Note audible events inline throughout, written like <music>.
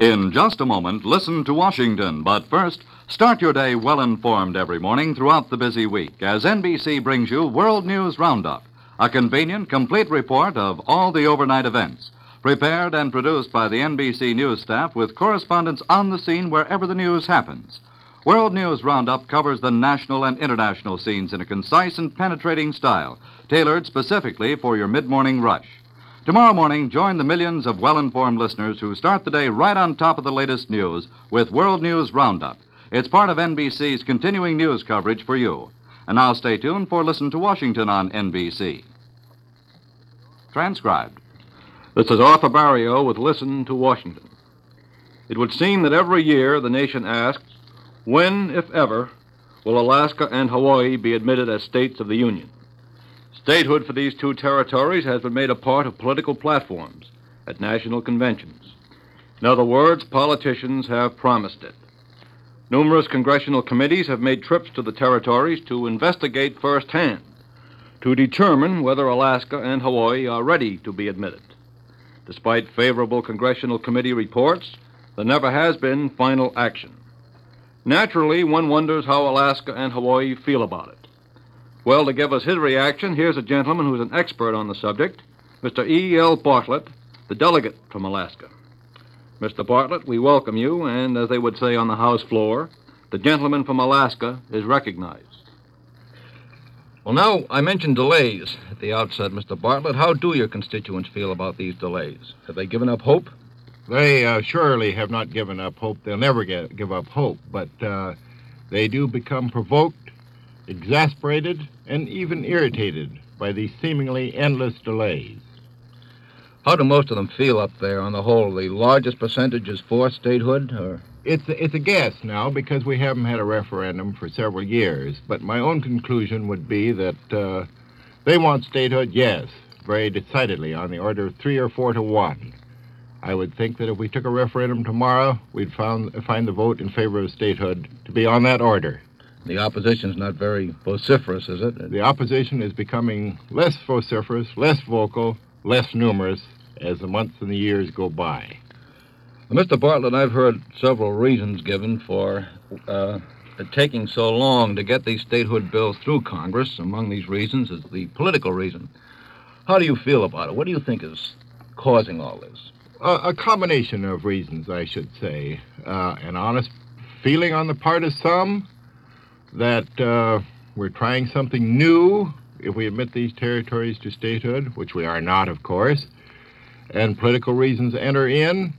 In just a moment, listen to Washington. But first, start your day well informed every morning throughout the busy week as NBC brings you World News Roundup, a convenient, complete report of all the overnight events. Prepared and produced by the NBC News staff with correspondents on the scene wherever the news happens. World News Roundup covers the national and international scenes in a concise and penetrating style, tailored specifically for your mid morning rush. Tomorrow morning, join the millions of well informed listeners who start the day right on top of the latest news with World News Roundup. It's part of NBC's continuing news coverage for you. And now stay tuned for Listen to Washington on NBC. Transcribed. This is Arthur Barriault with Listen to Washington. It would seem that every year the nation asks, when, if ever, will Alaska and Hawaii be admitted as states of the Union? Statehood for these two territories has been made a part of political platforms at national conventions. In other words, politicians have promised it. Numerous congressional committees have made trips to the territories to investigate firsthand, to determine whether Alaska and Hawaii are ready to be admitted. Despite favorable congressional committee reports, there never has been final action. Naturally, one wonders how Alaska and Hawaii feel about it. Well, to give us his reaction, here's a gentleman who's an expert on the subject, Mr. E.L. Bartlett, the delegate from Alaska. Mr. Bartlett, we welcome you, and as they would say on the House floor, the gentleman from Alaska is recognized. Well, now, I mentioned delays at the outset, Mr. Bartlett. How do your constituents feel about these delays? Have they given up hope? They uh, surely have not given up hope. They'll never get, give up hope, but uh, they do become provoked exasperated, and even irritated by these seemingly endless delays. How do most of them feel up there on the whole? The largest percentage is for statehood, or? It's a, it's a guess now because we haven't had a referendum for several years. But my own conclusion would be that uh, they want statehood, yes, very decidedly, on the order of three or four to one. I would think that if we took a referendum tomorrow, we'd found, find the vote in favor of statehood to be on that order. The opposition's not very vociferous, is it? The opposition is becoming less vociferous, less vocal, less numerous as the months and the years go by. Well, Mr. Bartlett, I've heard several reasons given for uh, taking so long to get these statehood bills through Congress. Among these reasons is the political reason. How do you feel about it? What do you think is causing all this? Uh, a combination of reasons, I should say. Uh, an honest feeling on the part of some that uh, we're trying something new if we admit these territories to statehood, which we are not, of course, and political reasons enter in.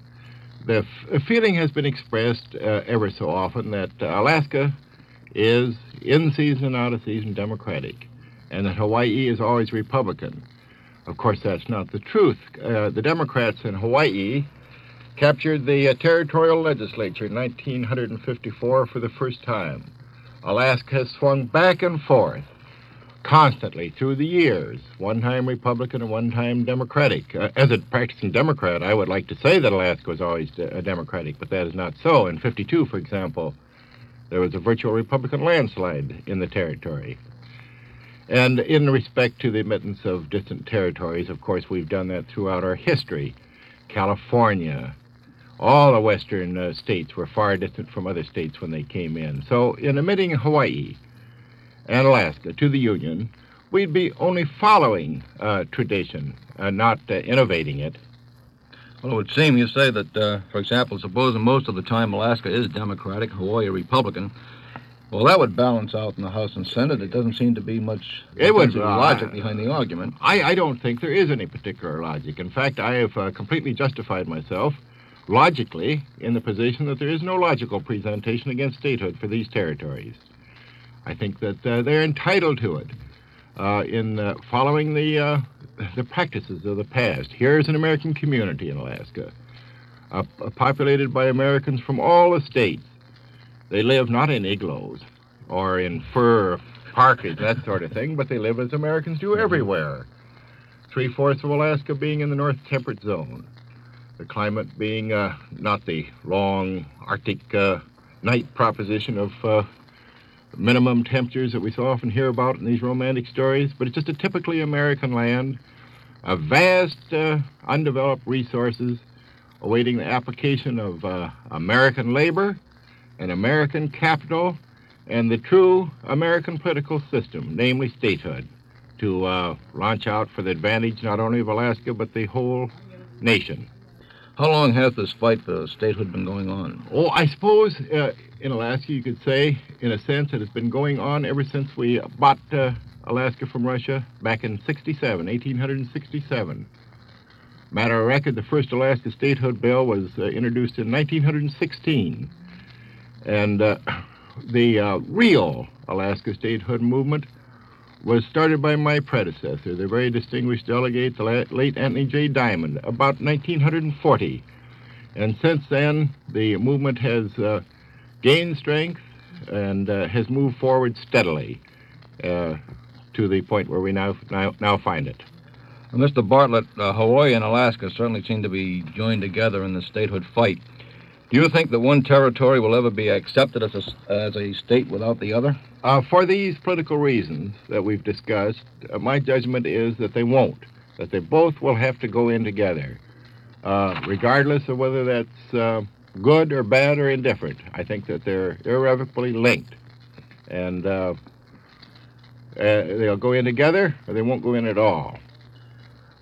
The f- feeling has been expressed uh, ever so often that Alaska is in season, out of season Democratic, and that Hawaii is always Republican. Of course, that's not the truth. Uh, the Democrats in Hawaii captured the uh, territorial legislature in 1954 for the first time. Alaska has swung back and forth constantly through the years, one time Republican and one time Democratic. Uh, as a practicing Democrat, I would like to say that Alaska was always a Democratic, but that is not so. In 52, for example, there was a virtual Republican landslide in the territory. And in respect to the admittance of distant territories, of course, we've done that throughout our history. California, all the western uh, states were far distant from other states when they came in. So, in admitting Hawaii and Alaska to the Union, we'd be only following uh, tradition, uh, not uh, innovating it. Well, it would seem you say that, uh, for example, supposing most of the time Alaska is Democratic, Hawaii Republican. Well, that would balance out in the House and Senate. It doesn't seem to be much it would, uh, logic behind the argument. I, I, don't think there is any particular logic. In fact, I have completely justified myself logically in the position that there is no logical presentation against statehood for these territories. I think that uh, they're entitled to it uh, in uh, following the, uh, the practices of the past. Here's an American community in Alaska, uh, populated by Americans from all the states. They live not in igloos or in fur parkas, that sort of thing, but they live as Americans do everywhere. Three fourths of Alaska being in the North Temperate Zone the climate being uh, not the long Arctic uh, night proposition of uh, minimum temperatures that we so often hear about in these romantic stories, but it's just a typically American land, a vast uh, undeveloped resources, awaiting the application of uh, American labor and American capital and the true American political system, namely statehood, to uh, launch out for the advantage not only of Alaska but the whole nation. How long has this fight for statehood been going on? Oh, I suppose uh, in Alaska you could say, in a sense, that it's been going on ever since we bought uh, Alaska from Russia back in 67, 1867. Matter of record, the first Alaska statehood bill was uh, introduced in 1916. And uh, the uh, real Alaska statehood movement was started by my predecessor, the very distinguished delegate, the late Anthony J. Dimond, about 1940. And since then, the movement has uh, gained strength and uh, has moved forward steadily uh, to the point where we now, now, now find it. Mr. Bartlett, uh, Hawaii and Alaska certainly seem to be joined together in the statehood fight. Do you think that one territory will ever be accepted as a, as a state without the other? Uh, for these political reasons that we've discussed, uh, my judgment is that they won't, that they both will have to go in together, uh, regardless of whether that's uh, good or bad or indifferent. I think that they're irrevocably linked. And uh, uh, they'll go in together or they won't go in at all.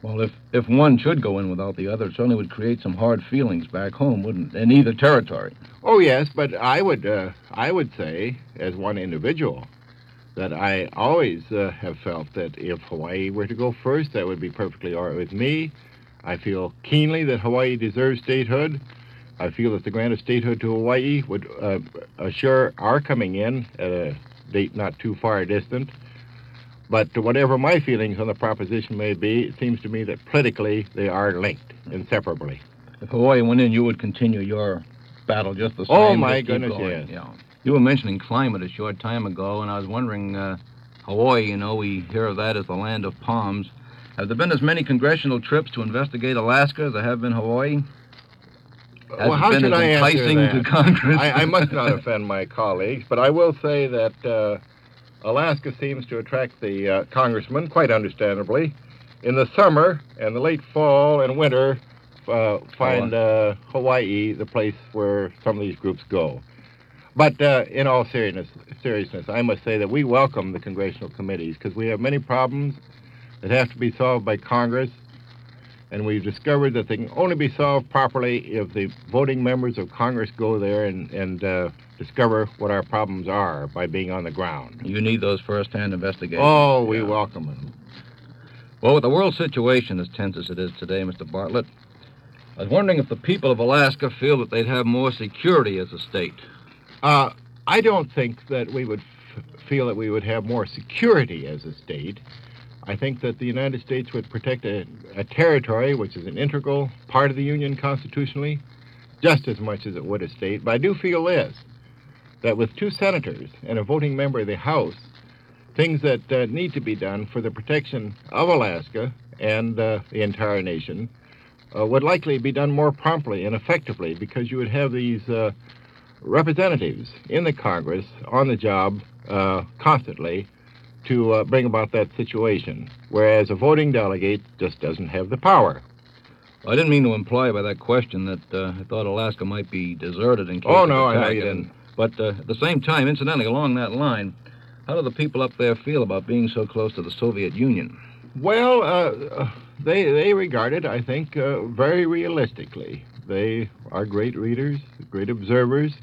Well, if, if one should go in without the other, it certainly would create some hard feelings back home, wouldn't it? In either territory. Oh yes, but I would uh, I would say as one individual that I always uh, have felt that if Hawaii were to go first, that would be perfectly all right with me. I feel keenly that Hawaii deserves statehood. I feel that the grant of statehood to Hawaii would uh, assure our coming in at a date not too far distant. But whatever my feelings on the proposition may be, it seems to me that politically they are linked inseparably. If Hawaii went in, you would continue your battle just the same. Oh, my goodness, going. yes. Yeah. You were mentioning climate a short time ago, and I was wondering, uh, Hawaii, you know, we hear of that as the land of palms. Have there been as many congressional trips to investigate Alaska as there have been Hawaii? Has well, how been should I answer that? to Congress? I, I must not offend my colleagues, but I will say that uh, Alaska seems to attract the uh, congressman, quite understandably. In the summer and the late fall and winter, uh, find uh, Hawaii the place where some of these groups go. But uh, in all seriousness, seriousness, I must say that we welcome the congressional committees because we have many problems that have to be solved by Congress, and we've discovered that they can only be solved properly if the voting members of Congress go there and, and uh, discover what our problems are by being on the ground. You need those first-hand investigations. Oh, we Yeah. welcome them. Well, with the world situation as tense as it is today, Mr. Bartlett, I was wondering if the people of Alaska feel that they'd have more security as a state. Uh, I don't think that we would f- feel that we would have more security as a state. I think that the United States would protect a, a territory which is an integral part of the Union constitutionally just as much as it would a state. But I do feel this that with two senators and a voting member of the House, things that uh, need to be done for the protection of Alaska and uh, the entire nation uh, would likely be done more promptly and effectively because you would have these uh, representatives in the Congress on the job uh, constantly to uh, bring about that situation, whereas a voting delegate just doesn't have the power. I didn't mean to imply by that question that uh, I thought Alaska might be deserted in case Oh, of no, I know you didn't. But uh, at the same time, incidentally, along that line, how do the people up there feel about being so close to the Soviet Union? Well, uh, uh, they they regard it, I think, uh, very realistically. They are great readers, great observers,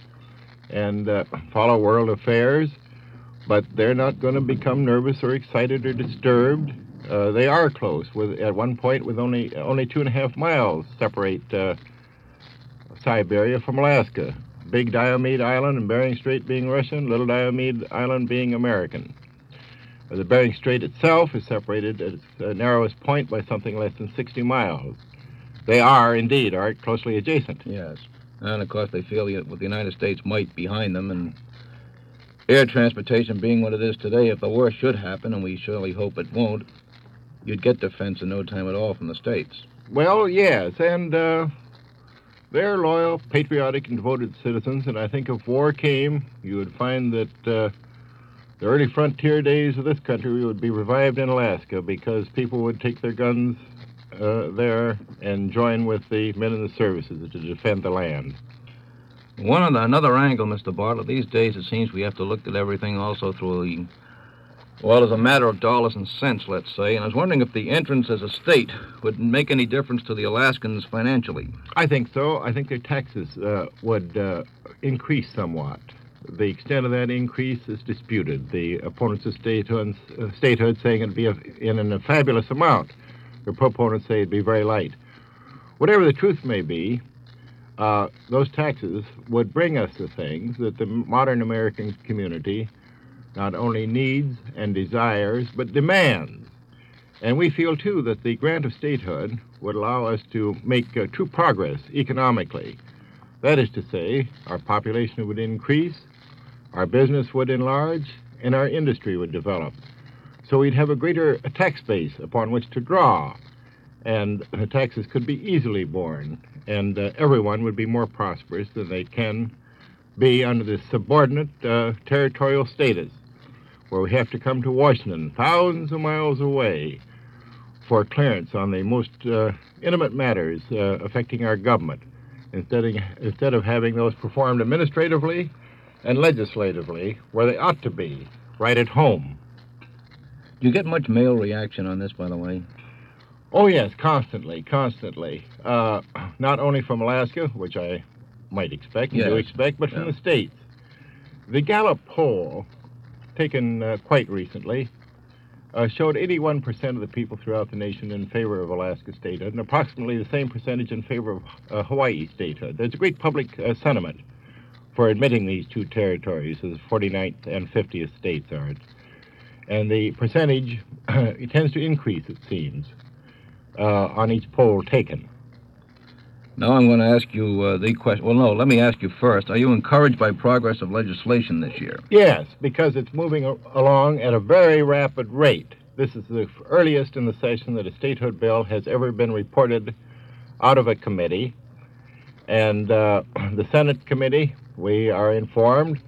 and uh, follow world affairs, but they're not going to become nervous or excited or disturbed. Uh, they are close. With at one point, with only only two and a half miles separate uh, Siberia from Alaska. Big Diomede Island and Bering Strait being Russian, Little Diomede Island being American. The Bering Strait itself is separated at its uh, narrowest point by something less than 60 miles. They are, indeed, are closely adjacent. Yes. And of course, they feel with the United States might behind them, and air transportation being what it is today, if the worst should happen, and we surely hope it won't, you'd get defense in no time at all from the States. Well, yes, and uh, they're loyal, patriotic, and devoted citizens, and I think if war came, you would find that uh, the early frontier days of this country would be revived in Alaska because people would take their guns uh, there and join with the men in the services to defend the land. One another angle, Mr. Bartlett, these days it seems we have to look at everything also through the, well, as a matter of dollars and cents, let's say. And I was wondering if the entrance as a state would make any difference to the Alaskans financially. I think so. I think their taxes uh, would uh, increase somewhat. The extent of that increase is disputed. The opponents of statehood, uh, statehood saying it'd be a, in a fabulous amount. The proponents say it'd be very light. Whatever the truth may be, uh, those taxes would bring us the things that the modern American community not only needs and desires, but demands. And we feel, too, that the grant of statehood would allow us to make uh, true progress economically. That is to say, our population would increase, our business would enlarge, and our industry would develop. So we'd have a greater tax base upon which to draw, and taxes could be easily borne and uh, everyone would be more prosperous than they can be under the subordinate uh, territorial status, where we have to come to Washington, thousands of miles away, for clearance on the most uh, intimate matters uh, affecting our government, instead of, instead of having those performed administratively and legislatively where they ought to be, right at home. Do you get much mail reaction on this, by the way? Oh, yes, constantly, constantly. Uh, <clears throat> not only from Alaska, which I might expect and Yes. do expect, but from Yeah. the states. The Gallup poll, taken uh, quite recently, uh, showed 81% of the people throughout the nation in favor of Alaska statehood, and approximately the same percentage in favor of uh, Hawaii statehood. There's a great public uh, sentiment for admitting these two territories as 49th and 50th states are. And the percentage <clears throat> it tends to increase, it seems on each poll taken. Now I'm going to ask you uh, the question. Well, no, let me ask you first. Are you encouraged by progress of legislation this year? Yes, because it's moving a- along at a very rapid rate. This is the earliest in the session that a statehood bill has ever been reported out of a committee. And uh, <clears throat> the Senate committee, we are informed,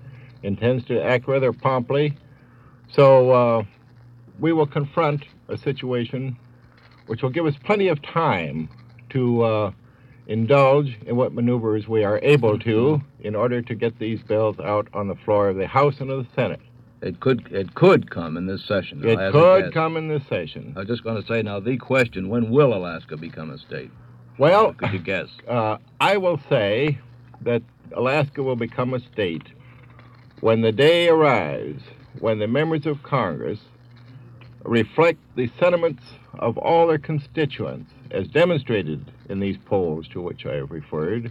intends to act rather promptly. So uh, we will confront a situation which will give us plenty of time to uh, indulge in what maneuvers we are able to in order to get these bills out on the floor of the House and of the Senate. It could it could come in this session. It I'll could come in this session. I was just going to say now the question: When will Alaska become a state? Well, Could you guess? <sighs> uh, I will say that Alaska will become a state when the day arrives when the members of Congress reflect the sentiments of all their constituents as demonstrated in these polls to which I have referred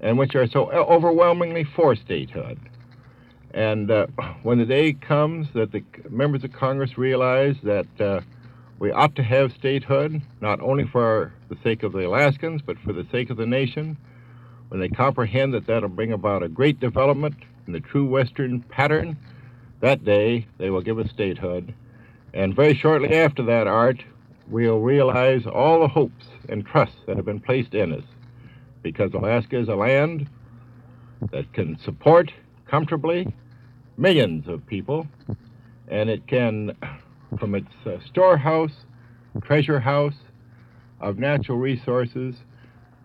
and which are so overwhelmingly for statehood. And uh, <clears throat> when the day comes that the members of Congress realize that uh, we ought to have statehood, not only for the sake of the Alaskans, but for the sake of the nation, when they comprehend that that'll bring about a great development in the true Western pattern, that day they will give us statehood. And very shortly after that, Art, we'll realize all the hopes and trusts that have been placed in us. Because Alaska is a land that can support comfortably millions of people, and it can, from its uh, storehouse, treasure house of natural resources,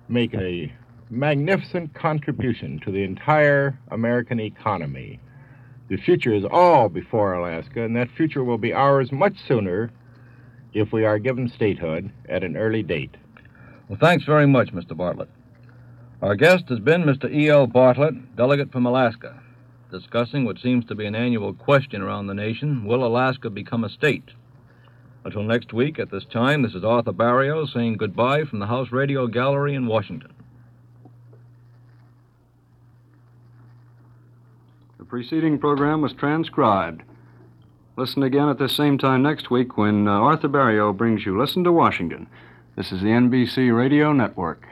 make a magnificent contribution to the entire American economy. The future is all before Alaska, and that future will be ours much sooner if we are given statehood at an early date. Well, thanks very much, Mr. Bartlett. Our guest has been Mr. E.L. Bartlett, delegate from Alaska, discussing what seems to be an annual question around the nation Will Alaska become a state? Until next week at this time, this is Arthur Barriault saying goodbye from the House Radio Gallery in Washington. The preceding program was transcribed. Listen again at the same time next week when uh, Arthur Barriault brings you Listen to Washington. This is the NBC Radio Network.